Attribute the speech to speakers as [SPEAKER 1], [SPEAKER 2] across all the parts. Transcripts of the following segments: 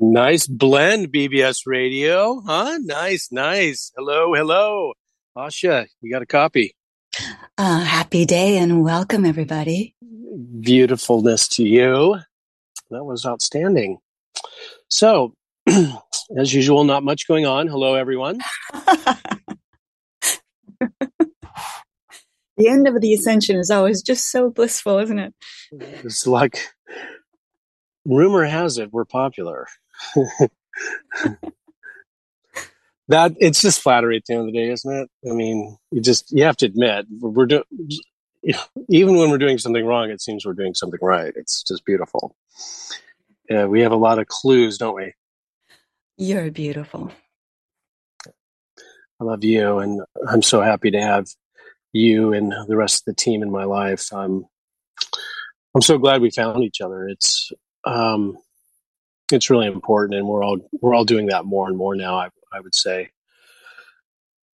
[SPEAKER 1] Nice blend, BBS Radio, huh? Nice, nice. Hello, hello. Asha, you got a copy.
[SPEAKER 2] Uh, happy day and welcome, everybody.
[SPEAKER 1] Beautifulness to you. That was outstanding. So, as usual, not much going on. Hello, everyone.
[SPEAKER 2] the end of the ascension is always just so blissful, isn't it?
[SPEAKER 1] It's like rumor has it we're popular. that it's just flattery at the end of the day, isn't it? I mean, you just you have to admit we're doing even when we're doing something wrong, it seems we're doing something right. It's just beautiful. Yeah, we have a lot of clues, don't we?
[SPEAKER 2] You're beautiful.
[SPEAKER 1] I love you, and I'm so happy to have you and the rest of the team in my life. I'm I'm so glad we found each other. It's um, it's really important, and we're all we're all doing that more and more now. I, I would say,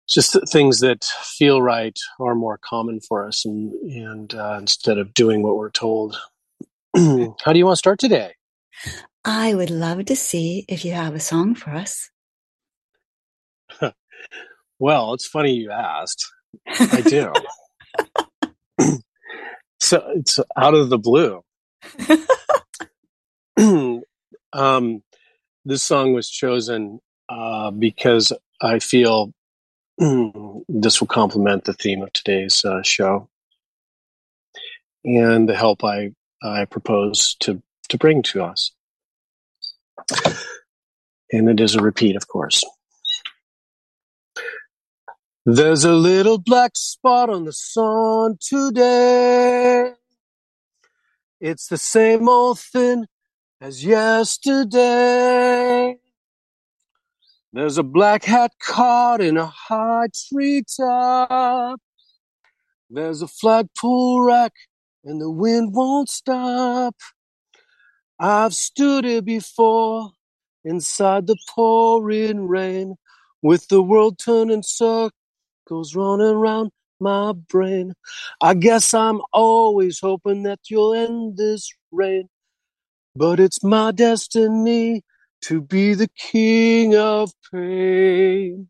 [SPEAKER 1] just things that feel right are more common for us, and and uh, instead of doing what we're told. How do you want to start today?
[SPEAKER 2] I would love to see if you have a song for us.
[SPEAKER 1] well, it's funny you asked. I do. so it's out of the blue. um, this song was chosen uh, because I feel this will complement the theme of today's uh, show and the help I, I propose to, to bring to us. And it is a repeat, of course. There's a little black spot on the sun today. It's the same old thing as yesterday. There's a black hat caught in a high treetop. There's a flagpole rack and the wind won't stop. I've stood here before inside the pouring rain with the world turning circles around my brain. I guess I'm always hoping that you'll end this rain but it's my destiny to be the king of pain.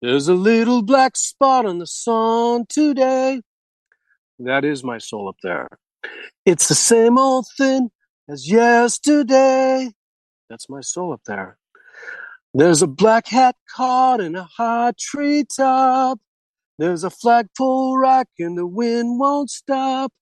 [SPEAKER 1] There's a little black spot on the sun today. That is my soul up there. It's the same old thing as yesterday. That's my soul up there. There's a black hat caught in a high treetop. There's a flagpole rack and the wind won't stop.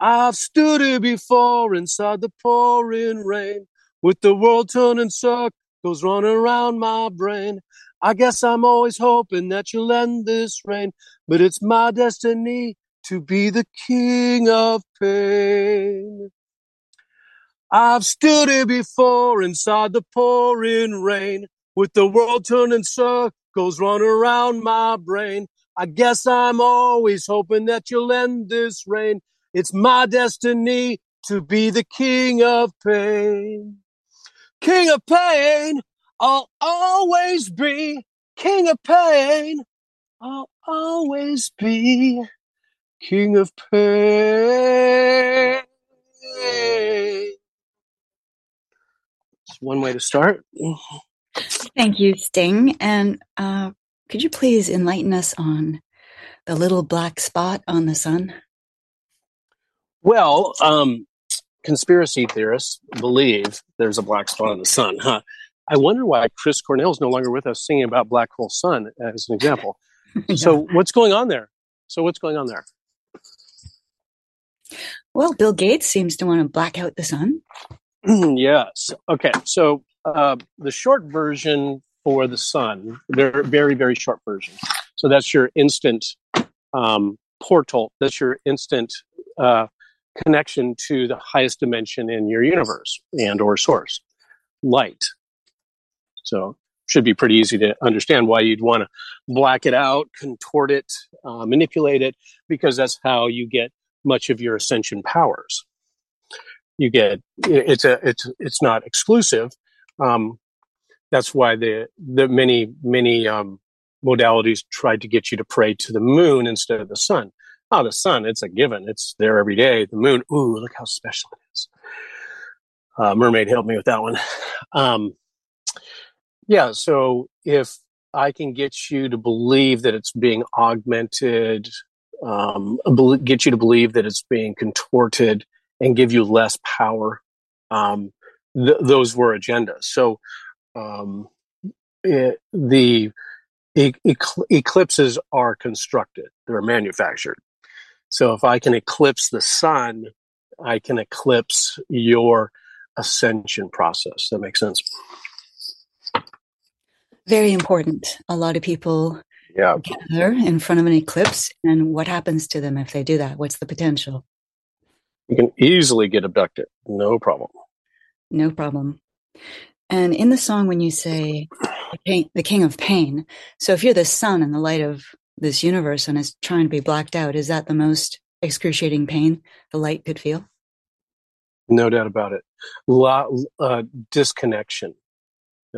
[SPEAKER 1] I've stood here before inside the pouring rain with the world turning circles running around my brain. I guess I'm always hoping that you'll end this rain, but it's my destiny to be the king of pain. I've stood here before inside the pouring rain with the world turning circles running around my brain. I guess I'm always hoping that you'll end this rain, it's my destiny to be the king of pain. King of pain, I'll always be king of pain. I'll always be king of pain. It's one way to start.
[SPEAKER 2] Thank you, Sting. And uh, could you please enlighten us on the little black spot on the sun?
[SPEAKER 1] Well, um, conspiracy theorists believe there's a black spot on the sun. Huh? I wonder why Chris Cornell is no longer with us singing about black hole sun as an example. yeah. So what's going on there? So what's going on there?
[SPEAKER 2] Well, Bill Gates seems to want to black out the sun.
[SPEAKER 1] yes. Okay. So uh, the short version for the sun, they're very, very short version. So that's your instant um, portal. That's your instant uh, connection to the highest dimension in your universe and or source light. So should be pretty easy to understand why you'd want to black it out contort it uh, manipulate it because that's how you get much of your ascension powers. You get it's a it's it's not exclusive um, that's why the the many many um, modalities tried to get you to pray to the moon instead of the sun Oh, the sun, it's a given. It's there every day. The moon, ooh, look how special it is. Uh, Mermaid helped me with that one. Um, yeah, so if I can get you to believe that it's being augmented, um, get you to believe that it's being contorted, and give you less power, um, th- those were agendas. So um, it, the e- eclipses are constructed; they're manufactured. So if I can eclipse the sun, I can eclipse your ascension process. That makes sense.
[SPEAKER 2] Very important. A lot of people yeah. gather in front of an eclipse, and what happens to them if they do that? What's the potential?
[SPEAKER 1] You can easily get abducted. No problem.
[SPEAKER 2] No problem. And in the song, when you say the, pain, the king of pain, so if you're the sun and the light of this universe and is trying to be blacked out, is that the most excruciating pain the light could feel?
[SPEAKER 1] No doubt about it. La, uh, disconnection.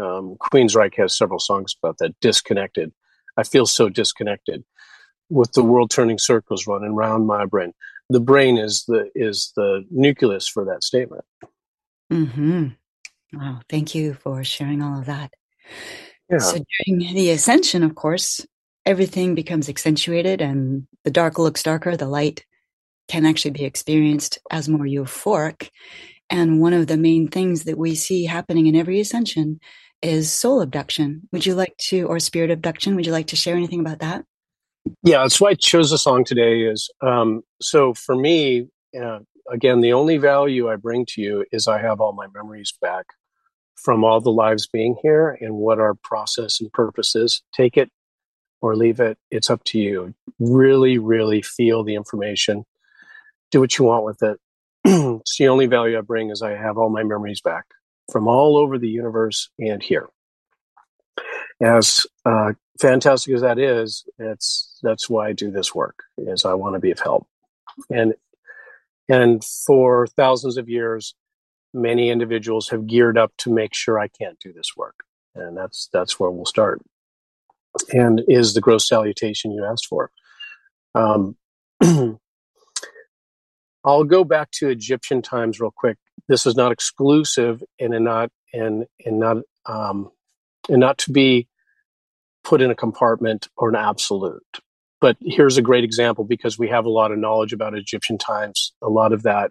[SPEAKER 1] Um, Queensryche has several songs about that. Disconnected. I feel so disconnected with the world turning circles running around my brain. The brain is the is the nucleus for that statement.
[SPEAKER 2] Hmm. Wow. Thank you for sharing all of that. Yeah. So during the ascension, of course, everything becomes accentuated, and the dark looks darker. The light can actually be experienced as more euphoric. And one of the main things that we see happening in every ascension is soul abduction. Would you like to, or spirit abduction? Would you like to share anything about that?
[SPEAKER 1] Yeah, that's why I chose the song today. Is um, so for me, uh, again, the only value I bring to you is I have all my memories back from all the lives being here and what our process and purpose is. Take it or leave it. It's up to you. Really, really feel the information. Do what you want with it. it's the only value I bring is I have all my memories back from all over the universe and here. As uh, fantastic as that is, it's that's why I do this work. Is I want to be of help, and and for thousands of years, many individuals have geared up to make sure I can't do this work, and that's that's where we'll start. And is the gross salutation you asked for? Um, I'll go back to Egyptian times real quick. This is not exclusive and not and and not um, and not to be put in a compartment or an absolute. But here's a great example because we have a lot of knowledge about Egyptian times. A lot of that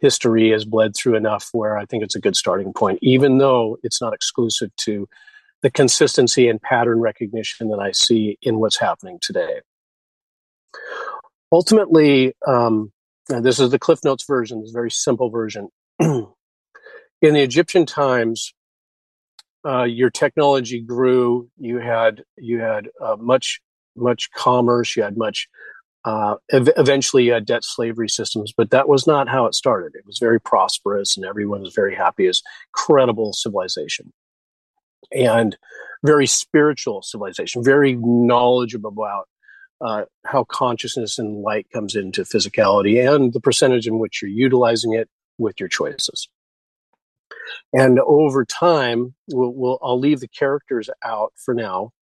[SPEAKER 1] history has bled through enough where I think it's a good starting point, even though it's not exclusive to the consistency and pattern recognition that I see in what's happening today. Ultimately, um, this is the Cliff Notes version, this very simple version. in the Egyptian times, uh, your technology grew. You had you had uh, much much commerce. You had much. Uh, ev- eventually, you had debt slavery systems, but that was not how it started. It was very prosperous, and everyone was very happy. As credible civilization, and very spiritual civilization, very knowledgeable about uh, how consciousness and light comes into physicality and the percentage in which you're utilizing it with your choices. And over time, we'll, we'll, I'll leave the characters out for now.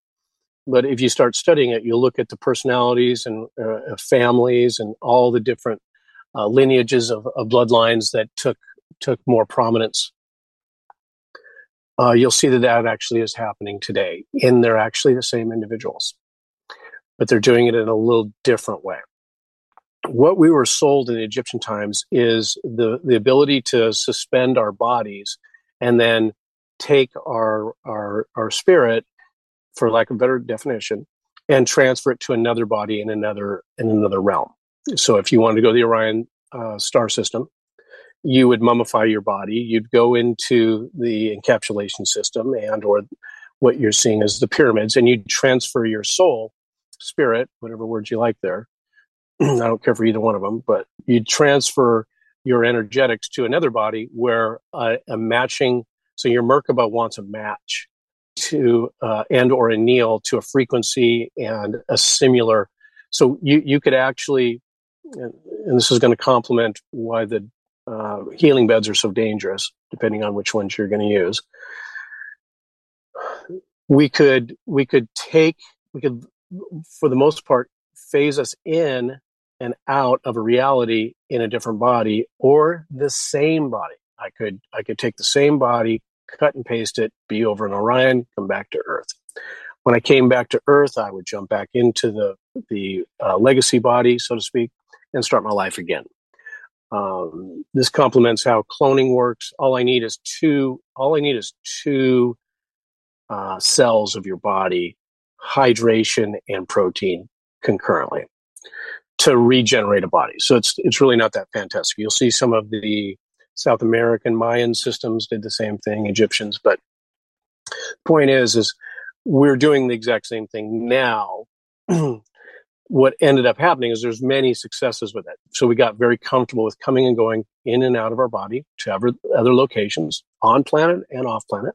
[SPEAKER 1] But if you start studying it, you'll look at the personalities and uh, families and all the different uh, lineages of, of, bloodlines that took took more prominence. Uh, you'll see that that actually is happening today, and they're actually the same individuals, but they're doing it in a little different way what we were sold in the Egyptian times is the, the ability to suspend our bodies and then take our, our, our spirit, for lack of a better definition, and transfer it to another body in another, in another realm. So if you wanted to go to the Orion uh, star system, you would mummify your body. You'd go into the encapsulation system and or what you're seeing as the pyramids, and you'd transfer your soul, spirit, whatever words you like there, I don't care for either one of them, but you'd transfer your energetics to another body where a, a matching, so your Merkaba wants a match to, uh, and or a Neil to a frequency and a similar. So you, you could actually, and this is going to complement why the uh, healing beds are so dangerous, depending on which ones you're going to use. We could, we could take, we could, for the most part, phase us in and out of a reality in a different body or the same body. I could I could take the same body, cut and paste it, be over in Orion, come back to Earth. When I came back to Earth, I would jump back into the the uh, legacy body, so to speak, and start my life again. Um, this complements how cloning works. All I need is two. All I need is two uh, cells of your body, hydration and protein concurrently to regenerate a body. So it's it's really not that fantastic. You'll see some of the South American Mayan systems did the same thing, Egyptians, but point is is we're doing the exact same thing now. what ended up happening is there's many successes with it. So we got very comfortable with coming and going in and out of our body to other, other locations on planet and off planet.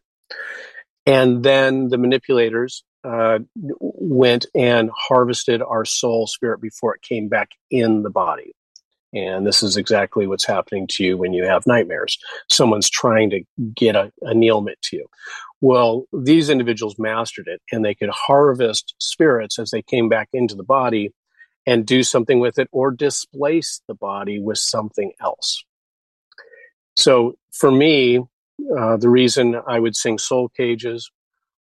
[SPEAKER 1] And then the manipulators uh, went and harvested our soul spirit before it came back in the body. And this is exactly what's happening to you when you have nightmares. Someone's trying to get a, annealment to you. Well, these individuals mastered it and they could harvest spirits as they came back into the body and do something with it or displace the body with something else. So for me, uh, the reason I would sing Soul Cages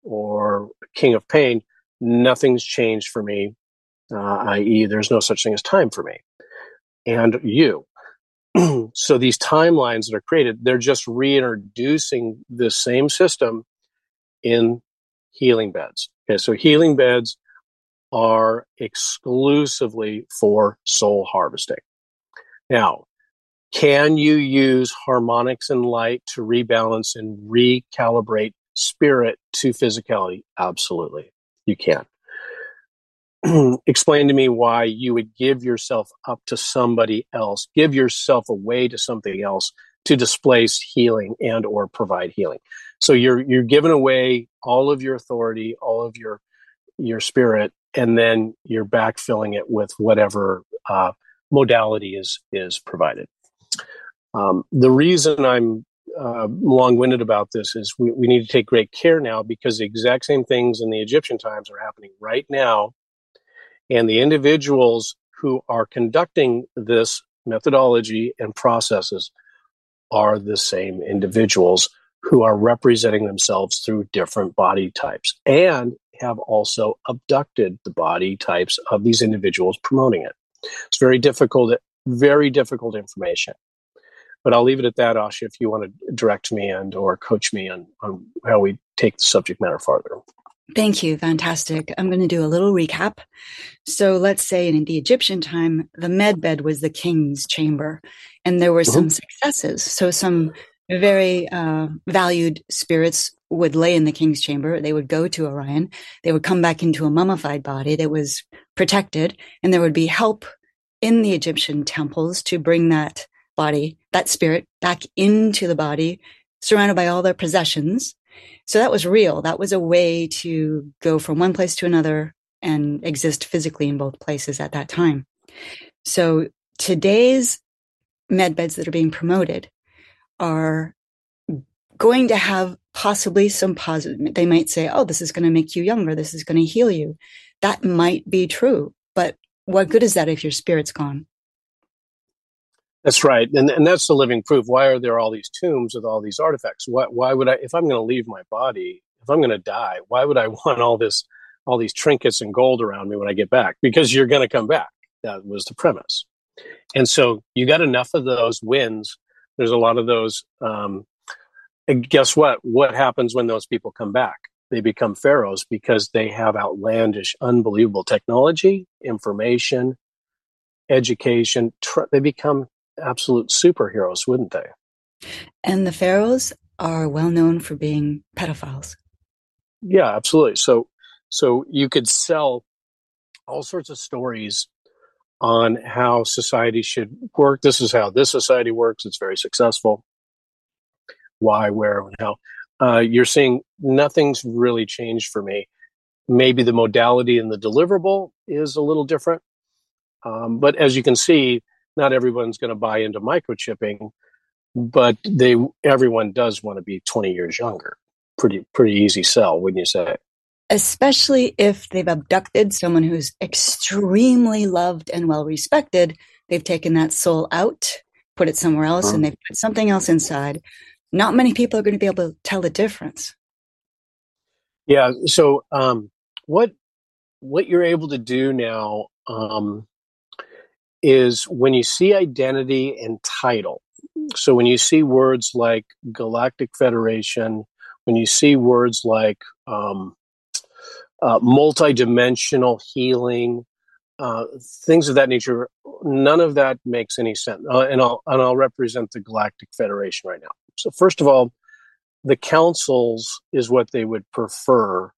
[SPEAKER 1] or King of Pain, nothing's changed for me, uh, i.e., there's no such thing as time for me and you. so these timelines that are created, they're just reintroducing the same system in healing beds. Okay, so healing beds are exclusively for soul harvesting. Now, can you use harmonics and light to rebalance and recalibrate spirit to physicality? Absolutely, you can. Explain to me why you would give yourself up to somebody else, give yourself away to something else to displace healing and or provide healing. So you're you're giving away all of your authority, all of your your spirit, and then you're backfilling it with whatever uh, modality is is provided. Um, the reason I'm uh, long-winded about this is we, we need to take great care now because the exact same things in the Egyptian times are happening right now, and the individuals who are conducting this methodology and processes are the same individuals who are representing themselves through different body types and have also abducted the body types of these individuals promoting it. It's very difficult, very difficult information. But I'll leave it at that, Asha, if you want to direct me and or coach me on, on how we take the subject matter farther.
[SPEAKER 2] Thank you. Fantastic. I'm going to do a little recap. So let's say in the Egyptian time, the med bed was the king's chamber, and there were mm-hmm. some successes. So some very uh, valued spirits would lay in the king's chamber. They would go to Orion. They would come back into a mummified body that was protected, and there would be help in the Egyptian temples to bring that body, that spirit, back into the body, surrounded by all their possessions. So that was real. That was a way to go from one place to another and exist physically in both places at that time. So today's med beds that are being promoted are going to have possibly some positive, they might say, oh, this is going to make you younger. This is going to heal you. That might be true. But what good is that if your spirit's gone?
[SPEAKER 1] That's right. And, and that's the living proof. Why are there all these tombs with all these artifacts? Why, why would I, if I'm going to leave my body, if I'm going to die, why would I want all this, all these trinkets and gold around me when I get back? Because you're going to come back. That was the premise. And so you got enough of those wins there's a lot of those. Um, guess what? What happens when those people come back? They become pharaohs because they have outlandish, unbelievable technology, information, education. Tr- they become absolute superheroes, wouldn't they?
[SPEAKER 2] And the pharaohs are well known for being pedophiles.
[SPEAKER 1] Yeah, absolutely. So, so you could sell all sorts of stories on how society should work. This is how this society works. It's very successful. Why, where, and how. Uh, you're seeing nothing's really changed for me. Maybe the modality and the deliverable is a little different. Um, but as you can see, not everyone's going to buy into microchipping, but they everyone does want to be 20 years younger. Pretty pretty easy sell, wouldn't you say?
[SPEAKER 2] especially if they've abducted someone who's extremely loved and well respected. They've taken that soul out put it somewhere else, and they've put something else inside. Not many people are going to be able to tell the difference.
[SPEAKER 1] Yeah. So, um, what what you're able to do now um, is when you see identity and title. So when you see words like Galactic Federation, when you see words like um, uh, multidimensional healing, uh, things of that nature, none of that makes any sense. Uh, and I'll and I'll represent the Galactic Federation right now. So first of all, the councils is what they would prefer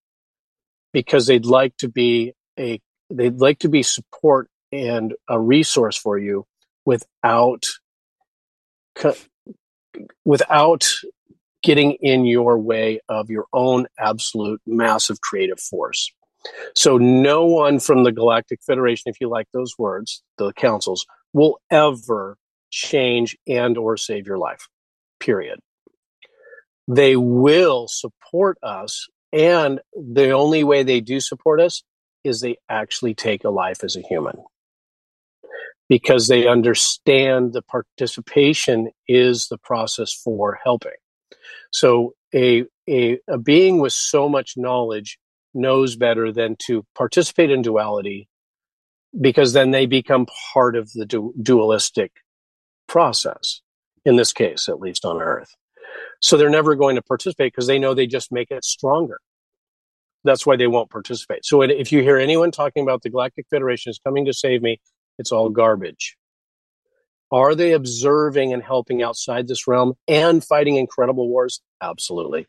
[SPEAKER 1] because they'd like to be a they'd like to be support and a resource for you without without getting in your way of your own absolute massive creative force. So no one from the Galactic Federation, if you like those words, the councils, will ever change and or save your life. Period. They will support us and the only way they do support us is they actually take a life as a human because they understand the participation is the process for helping. So a, a, a being with so much knowledge knows better than to participate in duality because then they become part of the du- dualistic process in this case at least on earth. So they're never going to participate because they know they just make it stronger. That's why they won't participate. So if you hear anyone talking about the galactic federation is coming to save me it's all garbage are they observing and helping outside this realm and fighting incredible wars? Absolutely.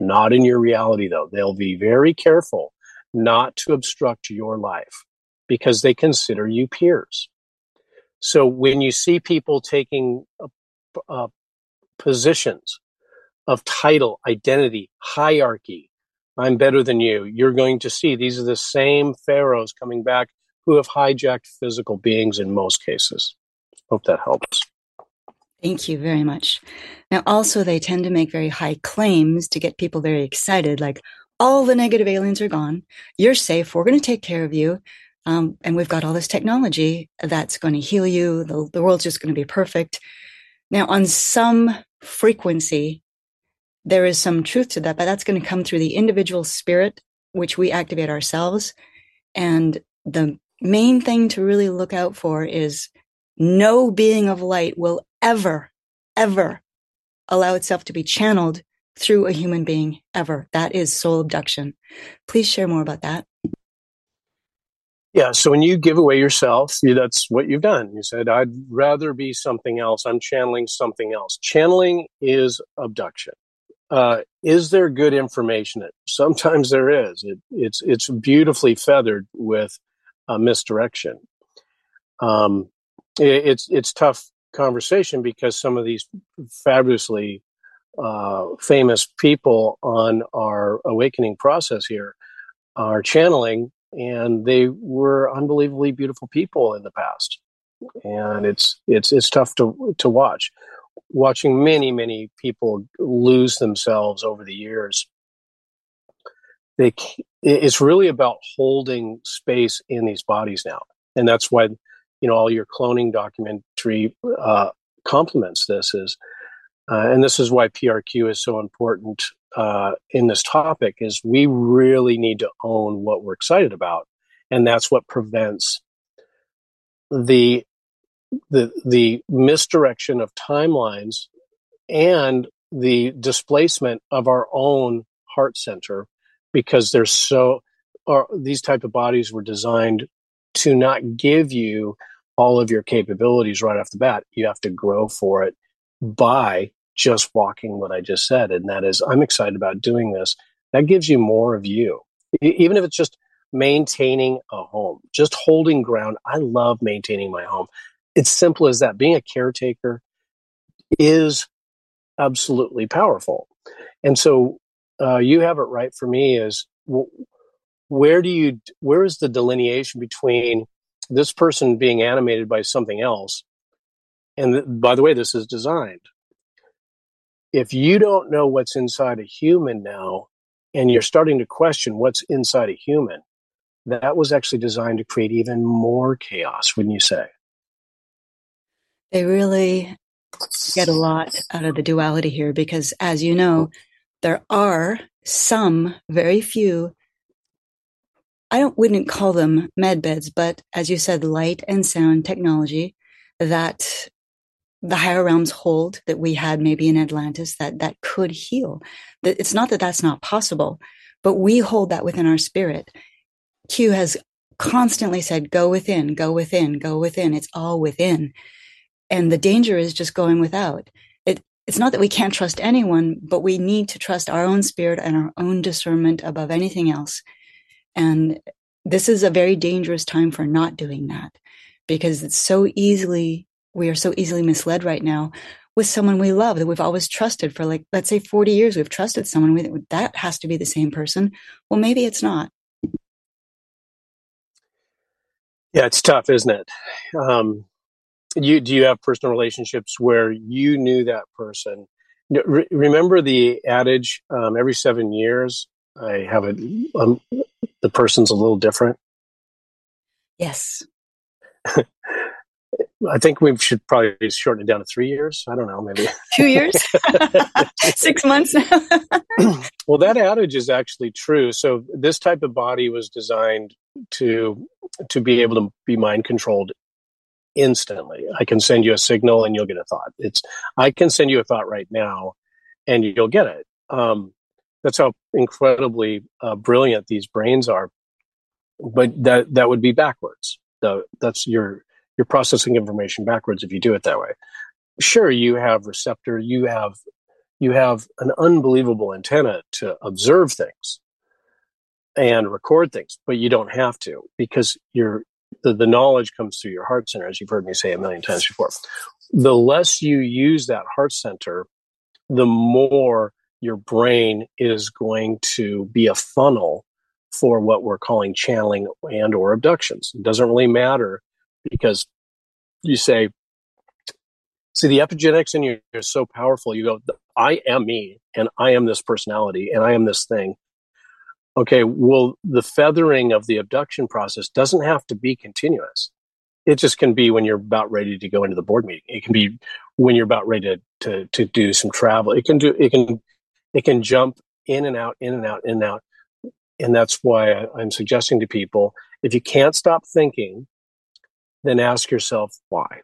[SPEAKER 1] Not in your reality, though. They'll be very careful not to obstruct your life because they consider you peers. So when you see people taking uh, positions of title, identity, hierarchy, I'm better than you, you're going to see these are the same pharaohs coming back who have hijacked physical beings in most cases. Hope that helps.
[SPEAKER 2] Thank you very much. Now, also, they tend to make very high claims to get people very excited, like, all the negative aliens are gone. You're safe. We're going to take care of you. Um, and we've got all this technology that's going to heal you. The, the world's just going to be perfect. Now, on some frequency, there is some truth to that, but that's going to come through the individual spirit, which we activate ourselves. And the main thing to really look out for is no being of light will ever, ever allow itself to be channeled through a human being ever. That is soul abduction. Please share more about that.
[SPEAKER 1] Yeah, so when you give away yourself, that's what you've done. You said, I'd rather be something else. I'm channeling something else. Channeling is abduction. Uh, is there good information? Sometimes there is. It, it's it's beautifully feathered with a misdirection. Um, it's it's tough conversation because some of these fabulously uh, famous people on our awakening process here are channeling, and they were unbelievably beautiful people in the past, and it's it's it's tough to to watch. Watching many many people lose themselves over the years, they it's really about holding space in these bodies now, and that's why you know all your cloning documentary uh, complements this is uh, and this is why PRQ is so important uh, in this topic is we really need to own what we're excited about. And that's what prevents the the the misdirection of timelines and the displacement of our own heart center because they're so or these type of bodies were designed to not give you all of your capabilities right off the bat. You have to grow for it by just walking what I just said. And that is, I'm excited about doing this. That gives you more of you, even if it's just maintaining a home, just holding ground. I love maintaining my home. It's simple as that. Being a caretaker is absolutely powerful. And so uh, you have it right for me is where do you, where is the delineation between this person being animated by something else. And th- by the way, this is designed. If you don't know what's inside a human now, and you're starting to question what's inside a human, that was actually designed to create even more chaos, wouldn't you say?
[SPEAKER 2] They really get a lot out of the duality here because, as you know, there are some, very few, I don't wouldn't call them med beds, but as you said, light and sound technology that the higher realms hold that we had maybe in Atlantis that that could heal. It's not that that's not possible, but we hold that within our spirit. Q has constantly said, go within, go within, go within. It's all within. And the danger is just going without. It, it's not that we can't trust anyone, but we need to trust our own spirit and our own discernment above anything else. And this is a very dangerous time for not doing that because it's so easily, we are so easily misled right now with someone we love that we've always trusted for like, let's say 40 years, we've trusted someone we, that has to be the same person. Well, maybe it's not.
[SPEAKER 1] Yeah, it's tough, isn't it? Um, you do you have personal relationships where you knew that person? Re- remember the adage: um, every seven years, I have a um, the person's a little different.
[SPEAKER 2] Yes.
[SPEAKER 1] I think we should probably shorten it down to three years. I don't know, maybe
[SPEAKER 2] two years, six months.
[SPEAKER 1] well, that adage is actually true. So this type of body was designed to to be able to be mind controlled instantly. I can send you a signal and you'll get a thought. It's I can send you a thought right now, and you'll get it. Um, that's how incredibly uh, brilliant these brains are. But that that would be backwards. The, that's your you're processing information backwards if you do it that way. Sure, you have receptor, you have you have an unbelievable antenna to observe things and record things, but you don't have to because your the, the knowledge comes through your heart center, as you've heard me say a million times before. The less you use that heart center, the more your brain is going to be a funnel for what we're calling channeling and or abductions. It doesn't really matter because you say, see, the epigenetics in you is so powerful. You go, I am me, and I am this personality, and I am this thing. Okay, well, the feathering of the abduction process doesn't have to be continuous. It just can be when you're about ready to go into the board meeting. It can be when you're about ready to, to, to do some travel. It can do, it can, it can jump in and out, in and out, in and out. And that's why I'm suggesting to people, if you can't stop thinking, then ask yourself why.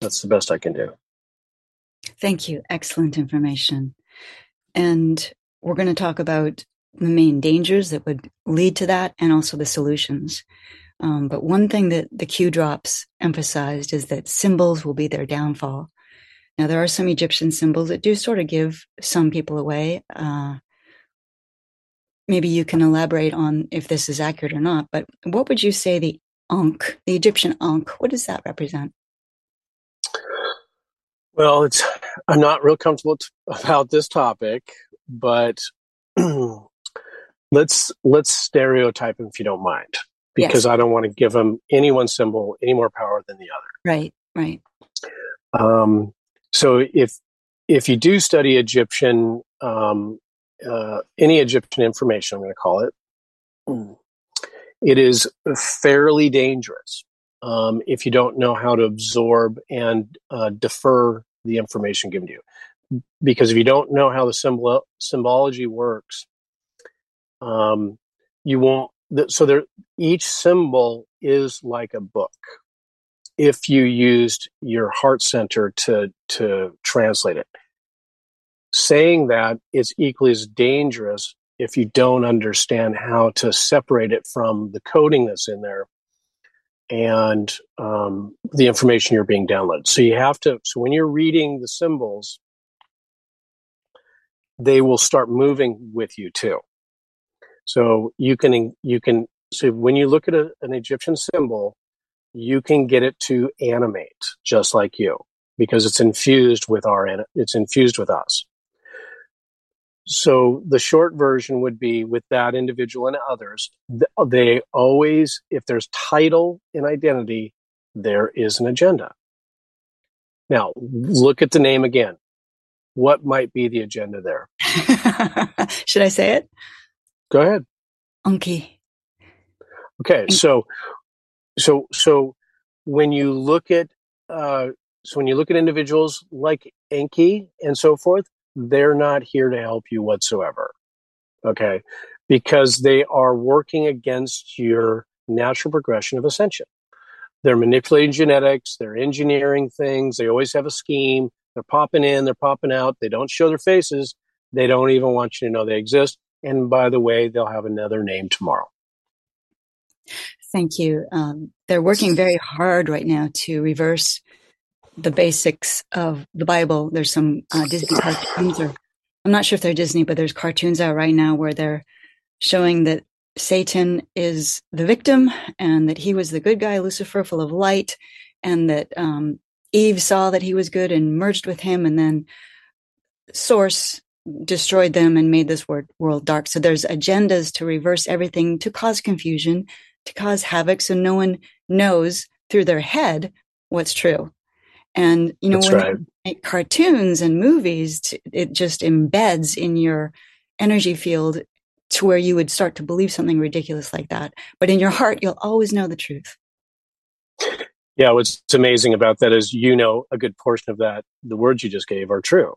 [SPEAKER 1] That's the best I can do.
[SPEAKER 2] Thank you. Excellent information. And we're going to talk about the main dangers that would lead to that and also the solutions. Um, but one thing that the Q drops emphasized is that symbols will be their downfall. Now, there are some Egyptian symbols that do sort of give some people away. Uh, maybe you can elaborate on if this is accurate or not, but what would you say the Ankh, the Egyptian Ankh. What does that represent?
[SPEAKER 1] Well, it's I'm not real comfortable t- about this topic, but let's let's stereotype him if you don't mind, because yes. I don't want to give him any one symbol any more power than the other.
[SPEAKER 2] Right, right.
[SPEAKER 1] Um, so if if you do study Egyptian, um, uh, any Egyptian information, I'm going to call it, it is fairly dangerous um, if you don't know how to absorb and uh, defer the information given to you. Because if you don't know how the symbol symbology works, um, you won't. So there, each symbol is like a book. If you used your heart center to to translate it, saying that it's equally as dangerous if you don't understand how to separate it from the coding that's in there and um, the information you're being downloaded. So you have to, so when you're reading the symbols, they will start moving with you too. So you can, you can, so when you look at a, an Egyptian symbol, you can get it to animate just like you because it's infused with our, it's infused with us. So the short version would be with that individual and others, they always, if there's title and identity, there is an agenda. Now, look at the name again. What might be the agenda there?
[SPEAKER 2] Should I say it?
[SPEAKER 1] Go ahead.
[SPEAKER 2] Unky.
[SPEAKER 1] Okay, so so so when you look at uh, So when you look at individuals like Enki and so forth, they're not here to help you whatsoever. Okay. Because they are working against your natural progression of ascension. They're manipulating genetics, they're engineering things, they always have a scheme. They're popping in, they're popping out, they don't show their faces, they don't even want you to know they exist. And by the way, they'll have another name tomorrow.
[SPEAKER 2] Thank you. Um, they're working very hard right now to reverse the basics of the Bible. There's some uh, Disney cartoons, or I'm not sure if they're Disney, but there's cartoons out right now where they're showing that Satan is the victim and that he was the good guy, Lucifer, full of light, and that um, Eve saw that he was good and merged with him, and then Source destroyed them and made this world dark. So there's agendas to reverse everything, to cause confusion, to cause havoc, so no one knows through their head what's true. And you know, That's when right. you make cartoons and movies, it just embeds in your energy field to where you would start to believe something ridiculous like that. But in your heart, you'll always know the truth.
[SPEAKER 1] Yeah, what's amazing about that is you know a good portion of that, the words you just gave are true.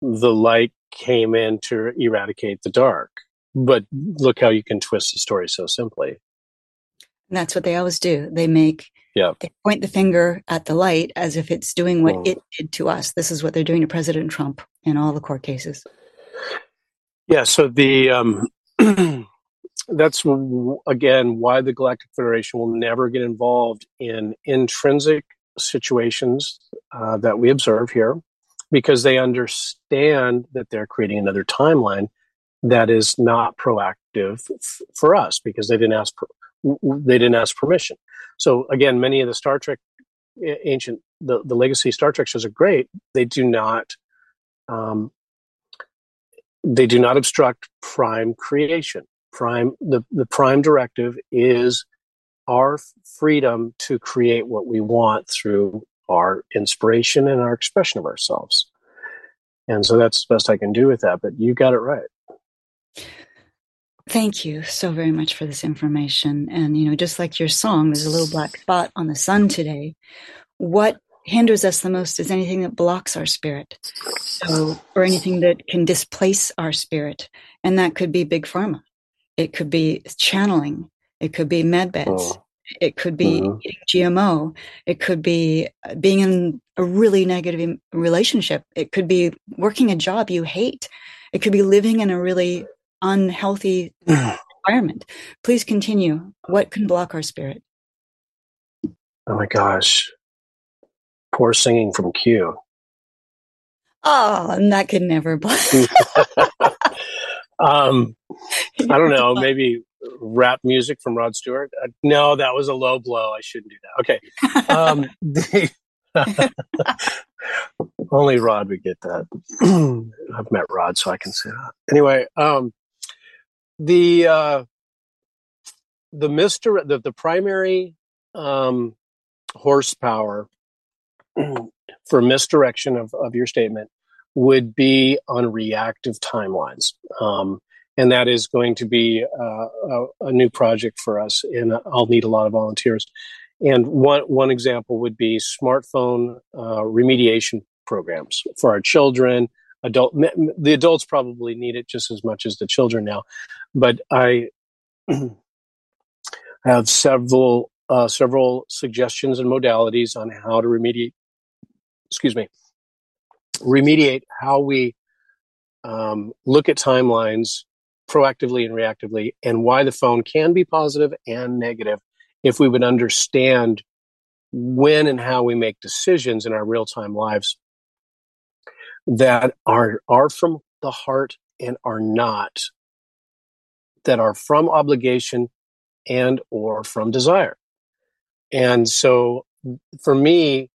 [SPEAKER 1] The light came in to eradicate the dark. But look how you can twist the story so simply.
[SPEAKER 2] And that's what they always do. They make yeah. They point the finger at the light as if it's doing what mm. it did to us. This is what they're doing to President Trump in all the court cases.
[SPEAKER 1] Yeah. So the um, that's again why the Galactic Federation will never get involved in intrinsic situations uh, that we observe here, because they understand that they're creating another timeline that is not proactive f- for us because they didn't ask per- they didn't ask permission. So again, many of the Star Trek ancient the, the legacy Star Trek shows are great. They do not um, they do not obstruct prime creation. Prime the, the prime directive is our freedom to create what we want through our inspiration and our expression of ourselves. And so that's the best I can do with that. But you got it right.
[SPEAKER 2] Thank you so very much for this information. And, you know, just like your song, there's a little black spot on the sun today. What hinders us the most is anything that blocks our spirit. So, or anything that can displace our spirit. And that could be big pharma. It could be channeling. It could be med hmm. beds. Oh. It could be mm-hmm. GMO. It could be uh, being in a really negative relationship. It could be working a job you hate. It could be living in a really unhealthy environment. Please continue. What can block our spirit?
[SPEAKER 1] Oh my gosh. Poor singing from Q.
[SPEAKER 2] Oh, and that could never block.
[SPEAKER 1] um, I don't know. Maybe rap music from Rod Stewart. Uh, no, that was a low blow. I shouldn't do that. Okay. Um, the, only Rod would get that. I've met Rod, so I can say that. Anyway, um, the uh, the Mister the, the primary um, horsepower for misdirection of, of your statement would be on reactive timelines. Um, and that is going to be uh, a, a, new project for us. And I'll need a lot of volunteers. And one, one example would be smartphone uh, remediation programs for our children, adult the adults probably need it just as much as the children now but i have several uh, several suggestions and modalities on how to remediate excuse me remediate how we um, look at timelines proactively and reactively and why the phone can be positive and negative if we would understand when and how we make decisions in our real-time lives that are are from the heart and are not that are from obligation and or from desire. And so for me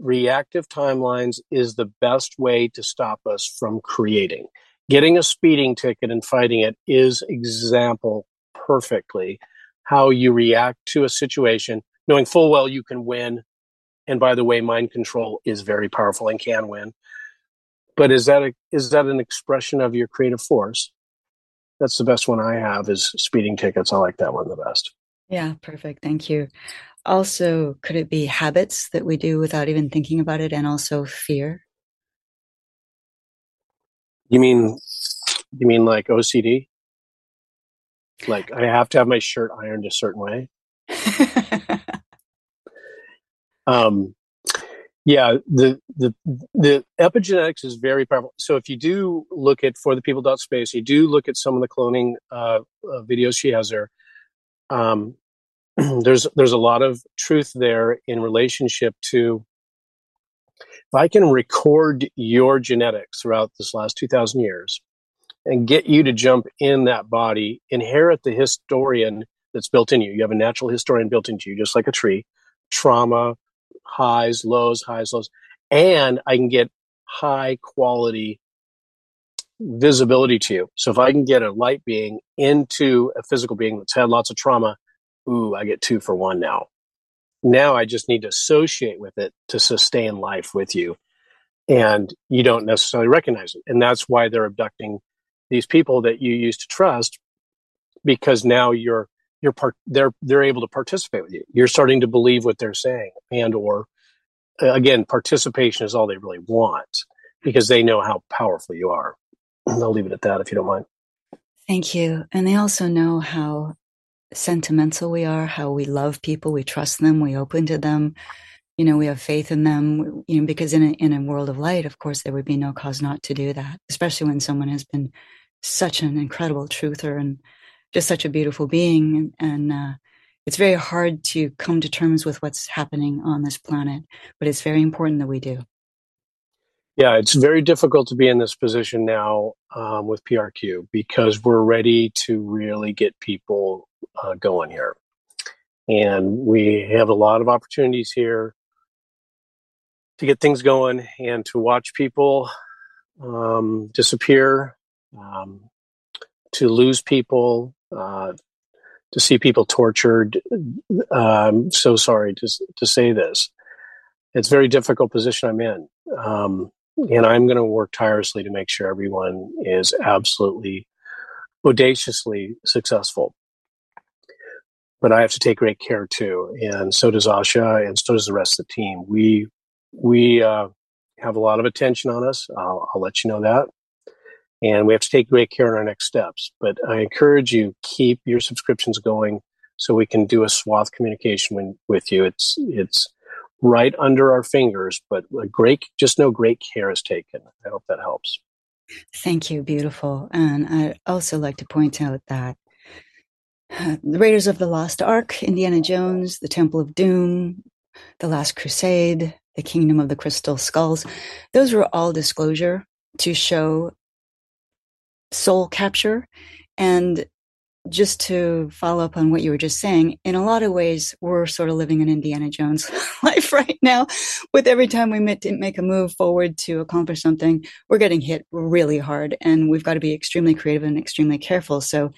[SPEAKER 1] reactive timelines is the best way to stop us from creating getting a speeding ticket and fighting it is example perfectly how you react to a situation knowing full well you can win and by the way mind control is very powerful and can win but is that a, is that an expression of your creative force? That's the best one I have is speeding tickets. I like that one the best.
[SPEAKER 2] Yeah, perfect. Thank you. Also, could it be habits that we do without even thinking about it and also fear?
[SPEAKER 1] You mean you mean like OCD? Like I have to have my shirt ironed a certain way? um yeah, the the the epigenetics is very powerful. So if you do look at for the people dot space, you do look at some of the cloning uh, uh, videos she has there. Um, there's there's a lot of truth there in relationship to if I can record your genetics throughout this last 2,000 years and get you to jump in that body, inherit the historian that's built in you. You have a natural historian built into you, just like a tree, trauma, highs, lows, highs, lows. And I can get high quality visibility to you. So if I can get a light being into a physical being that's had lots of trauma, ooh, I get two for one now. Now I just need to associate with it to sustain life with you. And you don't necessarily recognize it. And that's why they're abducting these people that you used to trust because now you're you're part they're they're able to participate with you. You're starting to believe what they're saying and or uh, again participation is all they really want because they know how powerful you are. and I'll leave it at that if you don't mind.
[SPEAKER 2] Thank you. And they also know how sentimental we are, how we love people, we trust them, we open to them, you know, we have faith in them, you know, because in a, in a world of light, of course, there would be no cause not to do that, especially when someone has been such an incredible truther and just such a beautiful being. And, uh, it's very hard to come to terms with what's happening on this planet, but it's very important that we do.
[SPEAKER 1] Yeah, it's very difficult to be in this position now um, with PRQ because we're ready to really get people uh, going here. And we have a lot of opportunities here to get things going and to watch people um, disappear, um, to lose people, uh, to see people tortured. I'm so sorry to, to say this. It's a very difficult position I'm in. Um, and I'm going to work tirelessly to make sure everyone is absolutely audaciously successful but I have to take great care too, and so does Asha, and so does the rest of the team. We we uh, have a lot of attention on us. I'll, I'll, let you know that, and we have to take great care in our next steps. But I encourage you keep your subscriptions going so we can do a swath communication when, with you. It's it's right under our fingers, but great. Just know great care is taken. I hope that helps.
[SPEAKER 2] Thank you, beautiful. And I'd also like to point out that the Raiders of the Lost Ark, Indiana Jones, The Temple of Doom, The Last Crusade, The Kingdom of the Crystal Skulls. Those were all disclosure to show soul capture. And just to follow up on what you were just saying, in a lot of ways, we're sort of living an Indiana Jones life right now. With every time we make a move forward to accomplish something, we're getting hit really hard, and we've got to be extremely creative and extremely careful. So,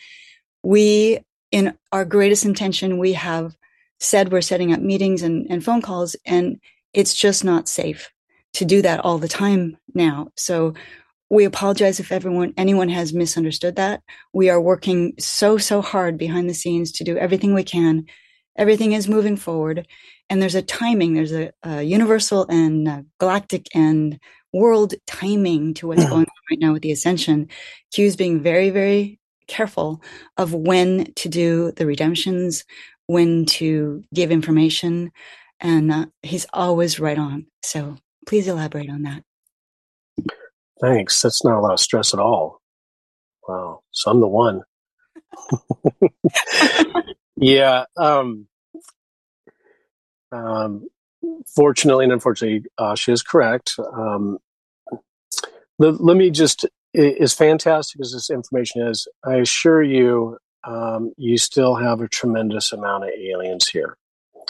[SPEAKER 2] we in our greatest intention, we have said we're setting up meetings and, and phone calls, and it's just not safe to do that all the time now. So we apologize if everyone anyone has misunderstood that. We are working so so hard behind the scenes to do everything we can. Everything is moving forward, and there's a timing. There's a, a universal and galactic and world timing to what's mm. going on right now with the ascension. Q is being very very careful of when to do the redemptions, when to give information, and uh, he's always right on. So please elaborate on that.
[SPEAKER 1] Thanks. That's not a lot of stress at all. Wow. So I'm the one. yeah. Um, um, fortunately and unfortunately, uh, she is correct. Um, let, let me just as fantastic as this information is, I assure you, um, you still have a tremendous amount of aliens here.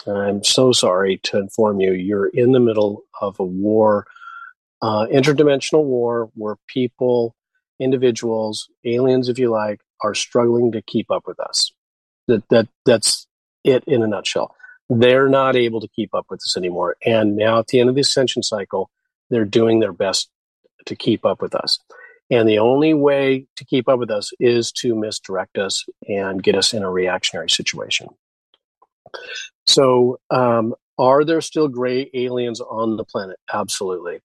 [SPEAKER 1] And I'm so sorry to inform you, you're in the middle of a war, uh, interdimensional war, where people, individuals, aliens, if you like, are struggling to keep up with us. That that that's it in a nutshell. They're not able to keep up with us anymore, and now at the end of the ascension cycle, they're doing their best to keep up with us. And the only way to keep up with us is to misdirect us and get us in a reactionary situation. So, um, are there still gray aliens on the planet? Absolutely.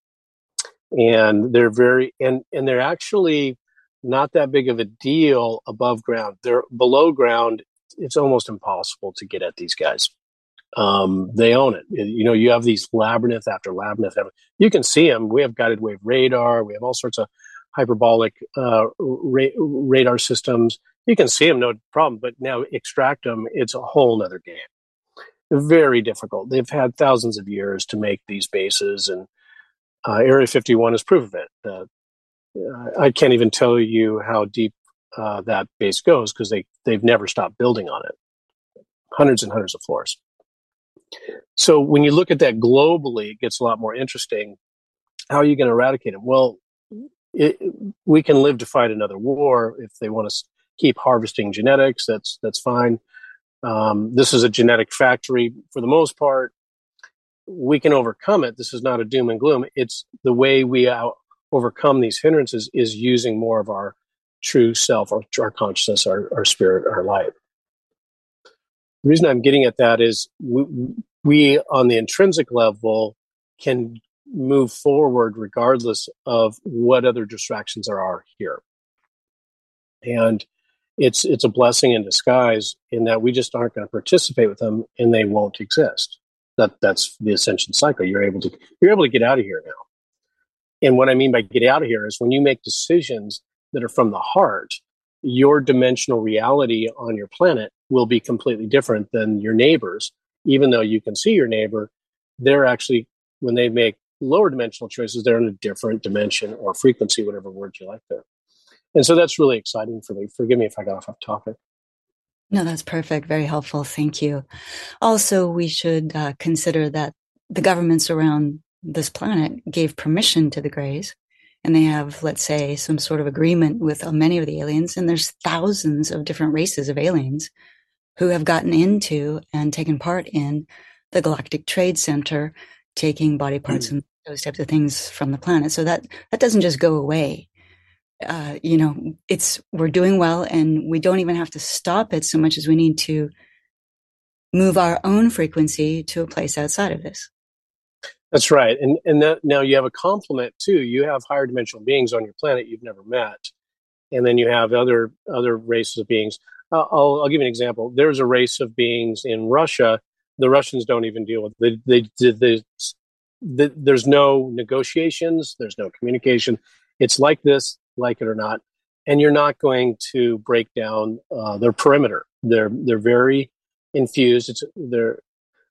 [SPEAKER 1] And they're very, and, and they're actually not that big of a deal above ground. They're below ground. It's almost impossible to get at these guys. Um, they own it. You know, you have these labyrinth after labyrinth. You can see them. We have guided wave radar. We have all sorts of hyperbolic uh, ra- radar systems. You can see them, no problem. But now extract them, it's a whole other game. Very difficult. They've had thousands of years to make these bases, and uh, Area 51 is proof of it. Uh, I can't even tell you how deep uh, that base goes because they they've never stopped building on it. Hundreds and hundreds of floors. So when you look at that globally, it gets a lot more interesting. How are you going to eradicate them? Well, it, we can live to fight another war if they want to keep harvesting genetics. That's that's fine. Um, this is a genetic factory for the most part. We can overcome it. This is not a doom and gloom. It's the way we out, overcome these hindrances is using more of our true self, our, our consciousness, our, our spirit, our light. The reason I'm getting at that is we, we, on the intrinsic level, can move forward regardless of what other distractions there are here. And it's it's a blessing in disguise in that we just aren't going to participate with them and they won't exist. That that's the ascension cycle. You're able to you're able to get out of here now. And what I mean by get out of here is when you make decisions that are from the heart, your dimensional reality on your planet will be completely different than your neighbors. Even though you can see your neighbor, they're actually, when they make lower dimensional choices, they're in a different dimension or frequency, whatever word you like there. And so that's really exciting for me. Forgive me if I got off topic.
[SPEAKER 2] No, that's perfect. Very helpful. Thank you. Also, we should uh, consider that the governments around this planet gave permission to the Greys and they have, let's say, some sort of agreement with uh, many of the aliens, and there's thousands of different races of aliens who have gotten into and taken part in the Galactic Trade Center, taking body parts mm. and those types of things from the planet. So that that doesn't just go away. Uh, you know, it's we're doing well, and we don't even have to stop it so much as we need to move our own frequency to a place outside of this.
[SPEAKER 1] That's right, and and that, now you have a complement too. You have higher dimensional beings on your planet you've never met, and then you have other other races of beings. Uh, I'll, I'll give you an example. There's a race of beings in Russia. The Russians don't even deal with they they, they, they there's no negotiations. There's no communication. It's like this, like it or not, and you're not going to break down uh, their perimeter. They're they're very infused. It's they're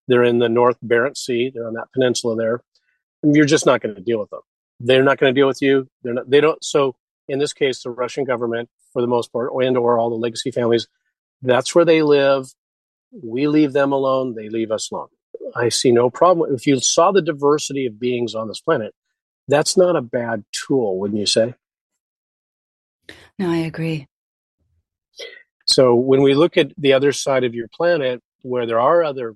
[SPEAKER 1] they're in the North Barents Sea. They're on that peninsula there. You're just not going to deal with them. They're not going to deal with you. They're not. They don't. So in this case, the Russian government, for the most part, and or all the legacy families, that's where they live. We leave them alone. They leave us alone. I see no problem. If you saw the diversity of beings on this planet, that's not a bad tool, wouldn't you say?
[SPEAKER 2] No, I agree.
[SPEAKER 1] So when we look at the other side of your planet, where there are other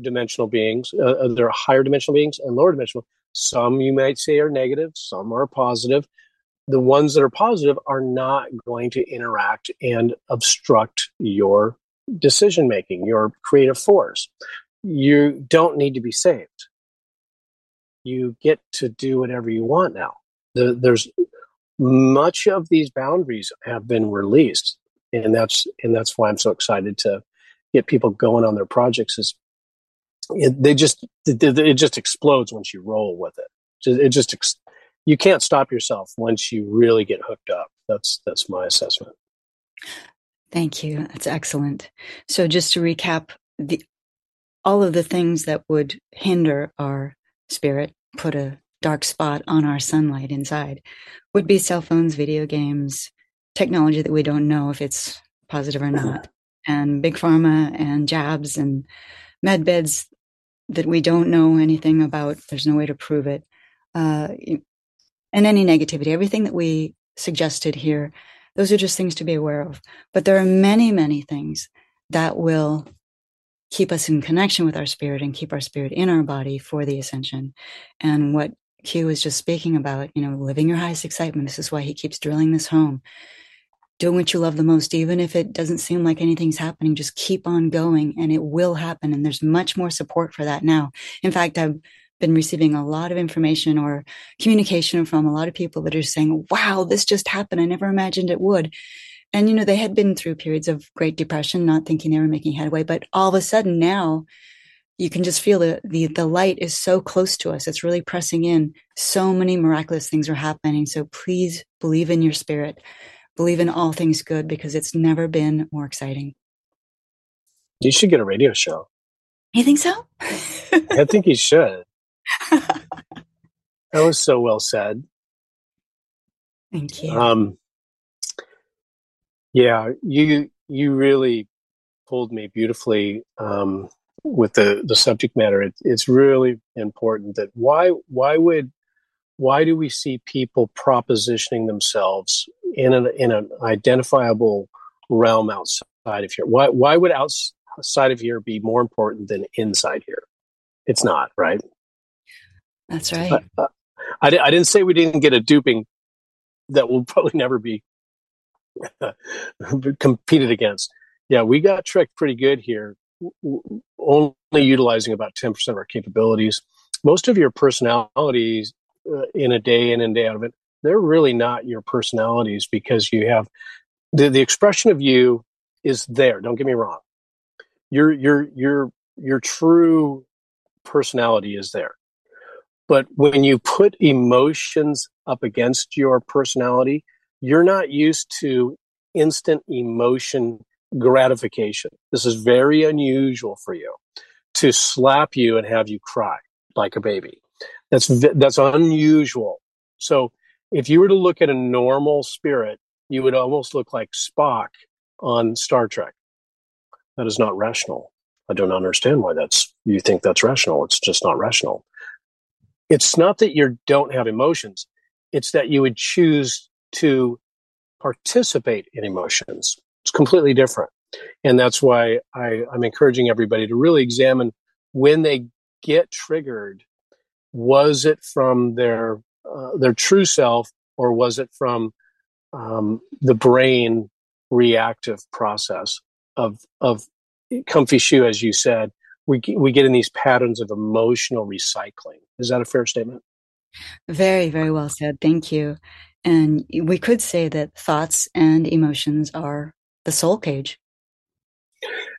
[SPEAKER 1] dimensional beings. Uh, uh, there are higher dimensional beings and lower dimensional. Some you might say are negative, some are positive. The ones that are positive are not going to interact and obstruct your decision making, your creative force. You don't need to be saved. You get to do whatever you want now. The, there's much of these boundaries have been released, and that's and that's why I'm so excited to get people going on their projects. Is it, they just it, it, just explodes once you roll with it. It just you can't stop yourself once you really get hooked up. That's that's my assessment.
[SPEAKER 2] Thank you. That's excellent. So just to recap, the all of the things that would hinder our spirit, put a dark spot on our sunlight inside, would be cell phones, video games, technology that we don't know if it's positive or not, and big pharma and jabs and med beds that we don't know anything about. There's no way to prove it. Uh, and any negativity, everything that we suggested here, those are just things to be aware of. But there are many, many things that will keep us in connection with our spirit and keep our spirit in our body for the ascension. And what Q was just speaking about, you know, living your highest excitement. This is why he keeps drilling this home. doing what you love the most, even if it doesn't seem like anything's happening, just keep on going and it will happen. And there's much more support for that now. In fact, I've been receiving a lot of information or communication from a lot of people that are saying, wow, this just happened. I never imagined it would. And, you know, they had been through periods of great depression, not thinking they were making headway, but all of a sudden now you can just feel the, the, the light is so close to us. It's really pressing in. So many miraculous things are happening. So please believe in your spirit, believe in all things good because it's never been more exciting.
[SPEAKER 1] You should get a radio show.
[SPEAKER 2] You think so?
[SPEAKER 1] I think you should. That was so well said.
[SPEAKER 2] Thank you.
[SPEAKER 1] Um, yeah, you you really pulled me beautifully um, with the the subject matter. It, it's really important that why why would why do we see people propositioning themselves in an in an identifiable realm outside of here? Why why would outside of here be more important than inside here? It's not right.
[SPEAKER 2] That's right. Uh, uh,
[SPEAKER 1] I, I didn't say we didn't get a duping that will probably never be competed against. Yeah, we got tricked pretty good here, only utilizing about 10% of our capabilities. Most of your personalities uh, in a day in and day out of it, they're really not your personalities because you have the, the expression of you is there. Don't get me wrong. Your, your, your, your true personality is there. But when you put emotions up against your personality, you're not used to instant emotion gratification. This is very unusual for you to slap you and have you cry like a baby. That's that's unusual. So if you were to look at a normal spirit, you would almost look like Spock on Star Trek. That is not rational. I don't understand why that's you think that's rational. It's just not rational. It's not that you don't have emotions. It's that you would choose to participate in emotions. It's completely different. And that's why I, I'm encouraging everybody to really examine when they get triggered, was it from their uh, their true self or was it from um, the brain reactive process of of comfy shoe, as you said, we we get in these patterns of emotional recycling. Is that a fair statement?
[SPEAKER 2] Very, very well said. Thank you. And we could say that thoughts and emotions are the soul cage.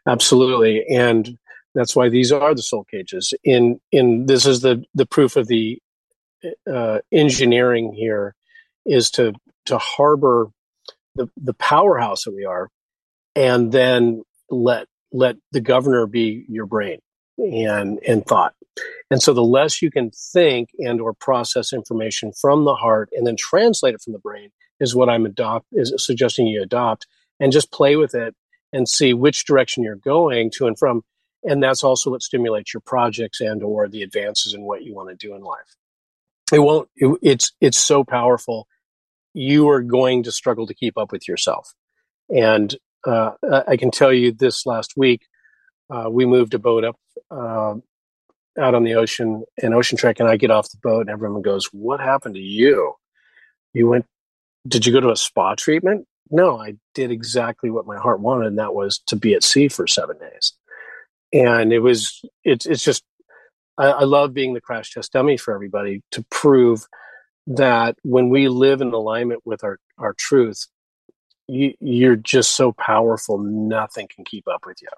[SPEAKER 1] Absolutely. And that's why these are the soul cages. In in this is the the proof of the uh, engineering here is to to harbor the the powerhouse that we are, and then let let the governor be your brain and and thought. And so the less you can think and or process information from the heart and then translate it from the brain is what i'm adopt is suggesting you adopt and just play with it and see which direction you're going to and from. And that's also what stimulates your projects and or the advances in what you want to do in life. It won't it, it's it's so powerful. You are going to struggle to keep up with yourself. And uh, i can tell you this last week uh, we moved a boat up uh, out on the ocean in Ocean Trek, and I get off the boat, and everyone goes, "What happened to you? You went? Did you go to a spa treatment?" No, I did exactly what my heart wanted, and that was to be at sea for seven days. And it was it's it's just I, I love being the crash test dummy for everybody to prove that when we live in alignment with our our truth, you, you're just so powerful, nothing can keep up with you.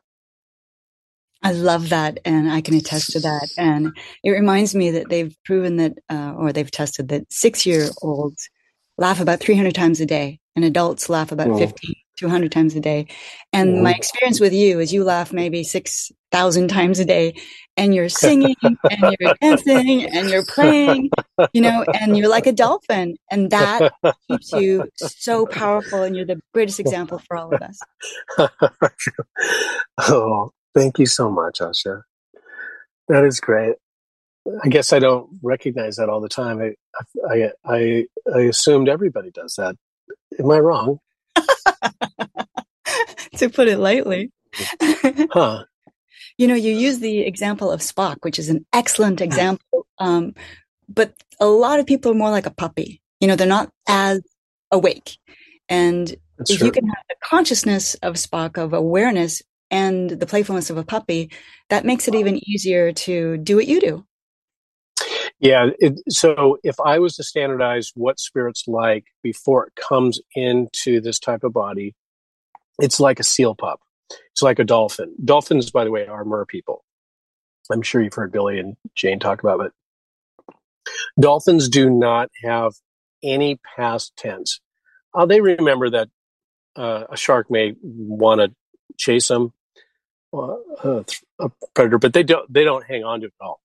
[SPEAKER 2] I love that, and I can attest to that. And it reminds me that they've proven that, uh, or they've tested that six year olds laugh about 300 times a day, and adults laugh about oh. 15. 200 times a day. And my experience with you is you laugh maybe 6,000 times a day and you're singing and you're dancing and you're playing, you know, and you're like a dolphin. And that keeps you so powerful. And you're the greatest example for all of us.
[SPEAKER 1] oh, thank you so much, Asha. That is great. I guess I don't recognize that all the time. I, I, I, I assumed everybody does that. Am I wrong?
[SPEAKER 2] to put it lightly.
[SPEAKER 1] huh.
[SPEAKER 2] You know, you use the example of Spock, which is an excellent example. Um, but a lot of people are more like a puppy. You know, they're not as awake. And That's if true. you can have the consciousness of Spock, of awareness, and the playfulness of a puppy, that makes it even easier to do what you do.
[SPEAKER 1] Yeah. It, so if I was to standardize what spirit's like before it comes into this type of body, it's like a seal pup. It's like a dolphin. Dolphins, by the way, are mer people. I'm sure you've heard Billy and Jane talk about it. Dolphins do not have any past tense. Uh, they remember that uh, a shark may want to chase them, uh, a predator, but they don't. They don't hang on to it at all.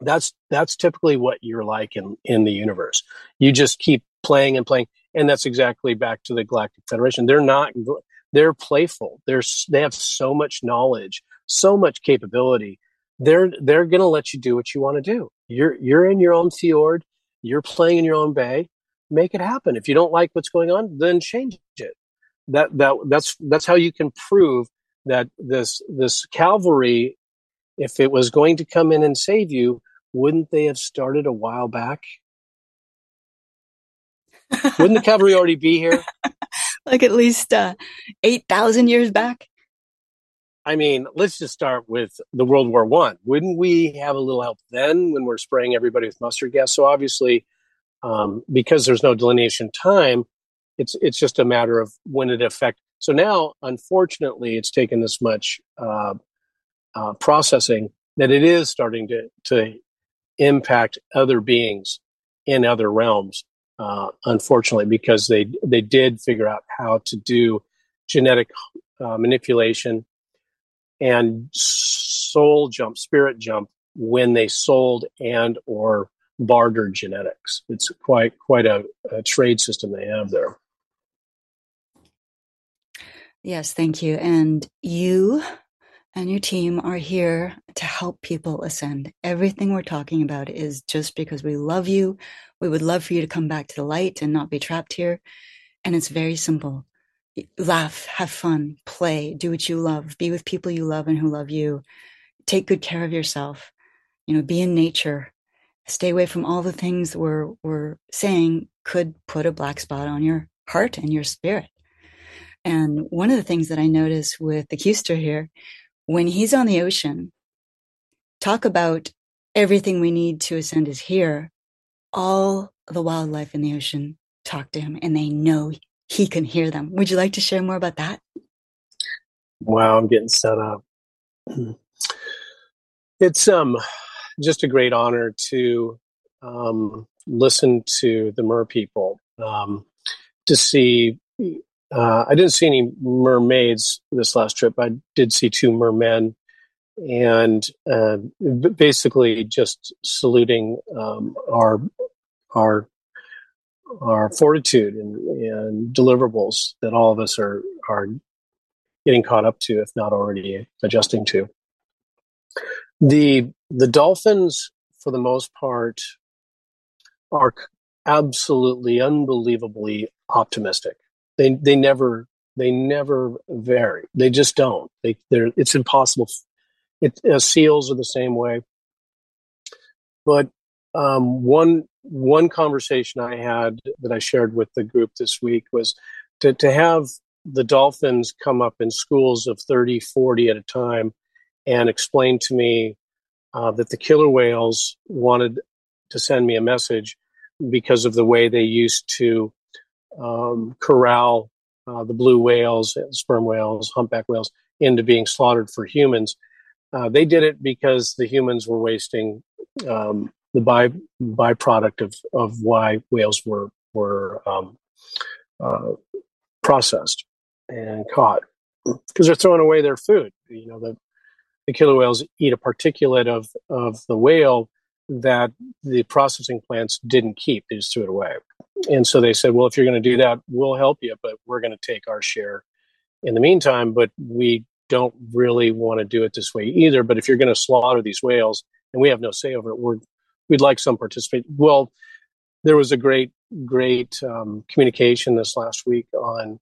[SPEAKER 1] That's that's typically what you're like in in the universe. You just keep playing and playing, and that's exactly back to the Galactic Federation. They're not. They're playful. They're they have so much knowledge, so much capability. They're they're going to let you do what you want to do. You're you're in your own fjord. You're playing in your own bay. Make it happen. If you don't like what's going on, then change it. That that that's that's how you can prove that this this cavalry, if it was going to come in and save you, wouldn't they have started a while back? wouldn't the cavalry already be here?
[SPEAKER 2] like at least uh, eight thousand years back.
[SPEAKER 1] I mean, let's just start with the World War One. Wouldn't we have a little help then when we're spraying everybody with mustard gas? So obviously, um, because there's no delineation time, it's it's just a matter of when it affect. So now, unfortunately, it's taken this much uh, uh, processing that it is starting to to impact other beings in other realms. Uh, unfortunately, because they they did figure out how to do genetic uh, manipulation and soul jump, spirit jump when they sold and or bartered genetics. It's quite quite a, a trade system they have there.
[SPEAKER 2] Yes, thank you. And you and your team are here to help people ascend. Everything we're talking about is just because we love you. We would love for you to come back to the light and not be trapped here. And it's very simple laugh, have fun, play, do what you love, be with people you love and who love you. Take good care of yourself. You know, be in nature. Stay away from all the things we're we're saying could put a black spot on your heart and your spirit. And one of the things that I notice with the Custer here, when he's on the ocean, talk about everything we need to ascend is here. All the wildlife in the ocean talk to him and they know he can hear them. Would you like to share more about that?
[SPEAKER 1] Wow, I'm getting set up. It's um just a great honor to um, listen to the mer people. Um, to see, uh, I didn't see any mermaids this last trip. I did see two mermen, and uh, basically just saluting um, our our our fortitude and, and deliverables that all of us are are getting caught up to, if not already adjusting to. The the dolphins, for the most part, are absolutely unbelievably optimistic. They they never they never vary. They just don't. They they're it's impossible. It, uh, seals are the same way. But um, one one conversation I had that I shared with the group this week was to, to have the dolphins come up in schools of 30, 40 at a time and explain to me uh, that the killer whales wanted to send me a message because of the way they used to um, corral uh, the blue whales, sperm whales, humpback whales into being slaughtered for humans. Uh, they did it because the humans were wasting um, the by byproduct of of why whales were were um, uh, processed and caught because they're throwing away their food. You know, the the killer whales eat a particulate of of the whale that the processing plants didn't keep; they just threw it away. And so they said, "Well, if you're going to do that, we'll help you, but we're going to take our share in the meantime. But we don't really want to do it this way either. But if you're going to slaughter these whales." And we have no say over it. We're we'd like some participation. Well, there was a great, great um, communication this last week on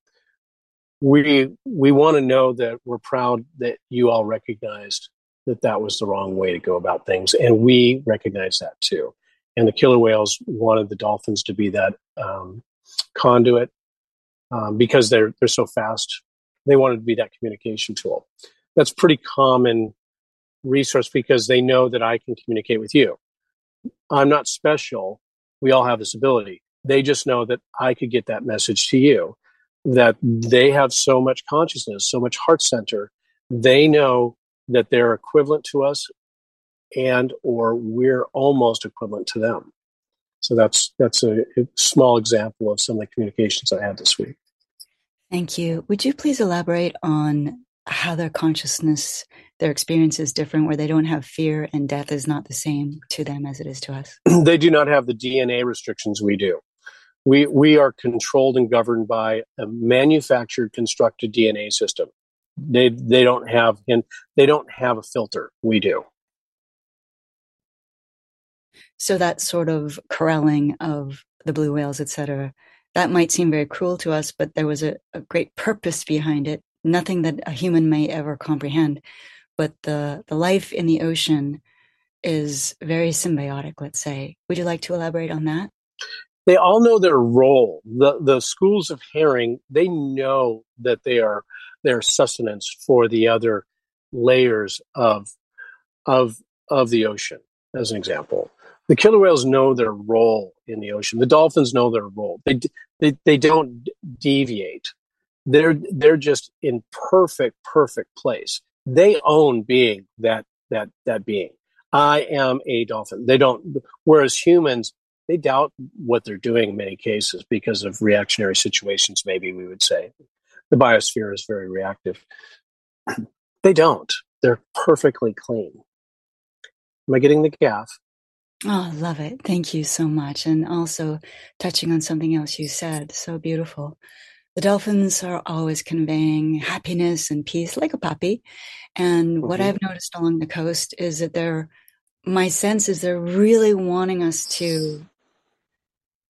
[SPEAKER 1] we we want to know that we're proud that you all recognized that that was the wrong way to go about things, and we recognize that too. And the killer whales wanted the dolphins to be that um, conduit um, because they're they're so fast. They wanted to be that communication tool. That's pretty common resource because they know that I can communicate with you. I'm not special. We all have this ability. They just know that I could get that message to you, that they have so much consciousness, so much heart center. They know that they're equivalent to us and or we're almost equivalent to them. So that's that's a, a small example of some of the communications I had this week.
[SPEAKER 2] Thank you. Would you please elaborate on how their consciousness, their experience is different, where they don't have fear and death is not the same to them as it is to us?
[SPEAKER 1] they do not have the DNA restrictions we do. We, we are controlled and governed by a manufactured, constructed DNA system. They, they don't have, and they don't have a filter. We do.
[SPEAKER 2] So that sort of corralling of the blue whales, etc., that might seem very cruel to us, but there was a, a great purpose behind it nothing that a human may ever comprehend. But the, the life in the ocean is very symbiotic, let's say. Would you like to elaborate on that?
[SPEAKER 1] They all know their role. The the schools of herring, they know that they are their sustenance for the other layers of of of the ocean, as an example. The killer whales know their role in the ocean. The dolphins know their role. They they, they don't deviate. They're they're just in perfect perfect place. They own being that that that being. I am a dolphin. They don't whereas humans they doubt what they're doing in many cases because of reactionary situations maybe we would say. The biosphere is very reactive. They don't. They're perfectly clean. Am i getting the gaff
[SPEAKER 2] Oh, love it. Thank you so much. And also touching on something else you said, so beautiful. The dolphins are always conveying happiness and peace like a puppy. And mm-hmm. what I've noticed along the coast is that they're, my sense is they're really wanting us to,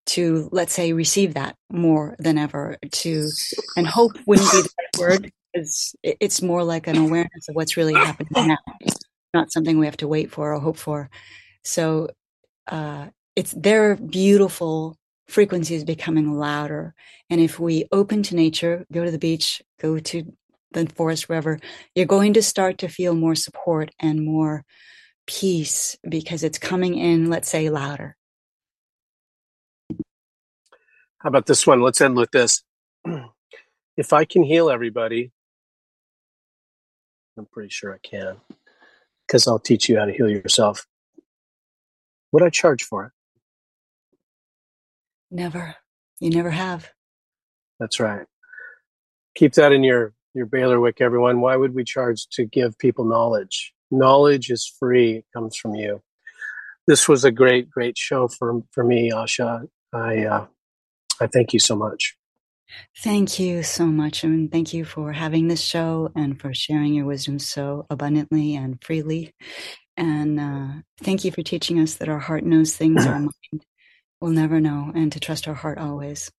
[SPEAKER 2] to let's say receive that more than ever to, and hope wouldn't be the right word. It's, it's more like an awareness of what's really happening now, not something we have to wait for or hope for. So, uh, it's their beautiful frequency is becoming louder. And if we open to nature, go to the beach, go to the forest, wherever, you're going to start to feel more support and more peace because it's coming in, let's say, louder.
[SPEAKER 1] How about this one? Let's end with this. If I can heal everybody, I'm pretty sure I can because I'll teach you how to heal yourself. Would I charge for it?
[SPEAKER 2] Never. You never have.
[SPEAKER 1] That's right. Keep that in your your bailiwick, everyone. Why would we charge to give people knowledge? Knowledge is free. It comes from you. This was a great, great show for for me, Asha. I uh, I thank you so much.
[SPEAKER 2] Thank you so much, and thank you for having this show and for sharing your wisdom so abundantly and freely. And uh, thank you for teaching us that our heart knows things our mind we'll never know and to trust our heart always.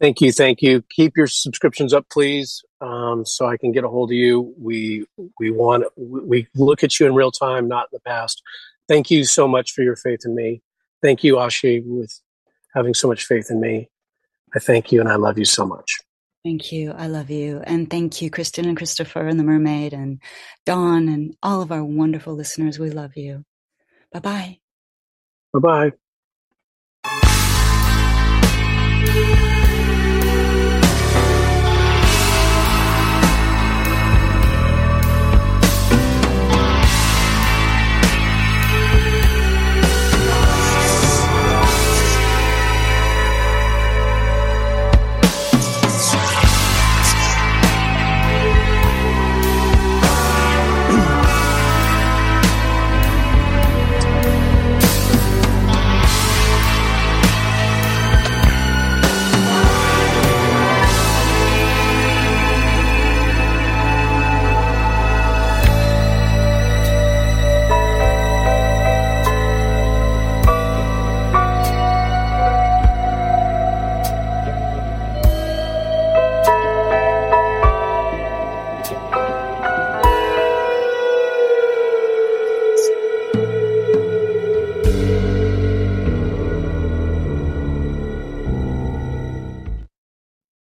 [SPEAKER 1] Thank you. Thank you. Keep your subscriptions up, please, um, so I can get a hold of you. We we want we look at you in real time, not in the past. Thank you so much for your faith in me. Thank you, Ashi, with having so much faith in me. I thank you, and I love you so much.
[SPEAKER 2] Thank you. I love you. And thank you, Kristen and Christopher and the mermaid and Dawn and all of our wonderful listeners. We love you. Bye bye.
[SPEAKER 1] Bye bye.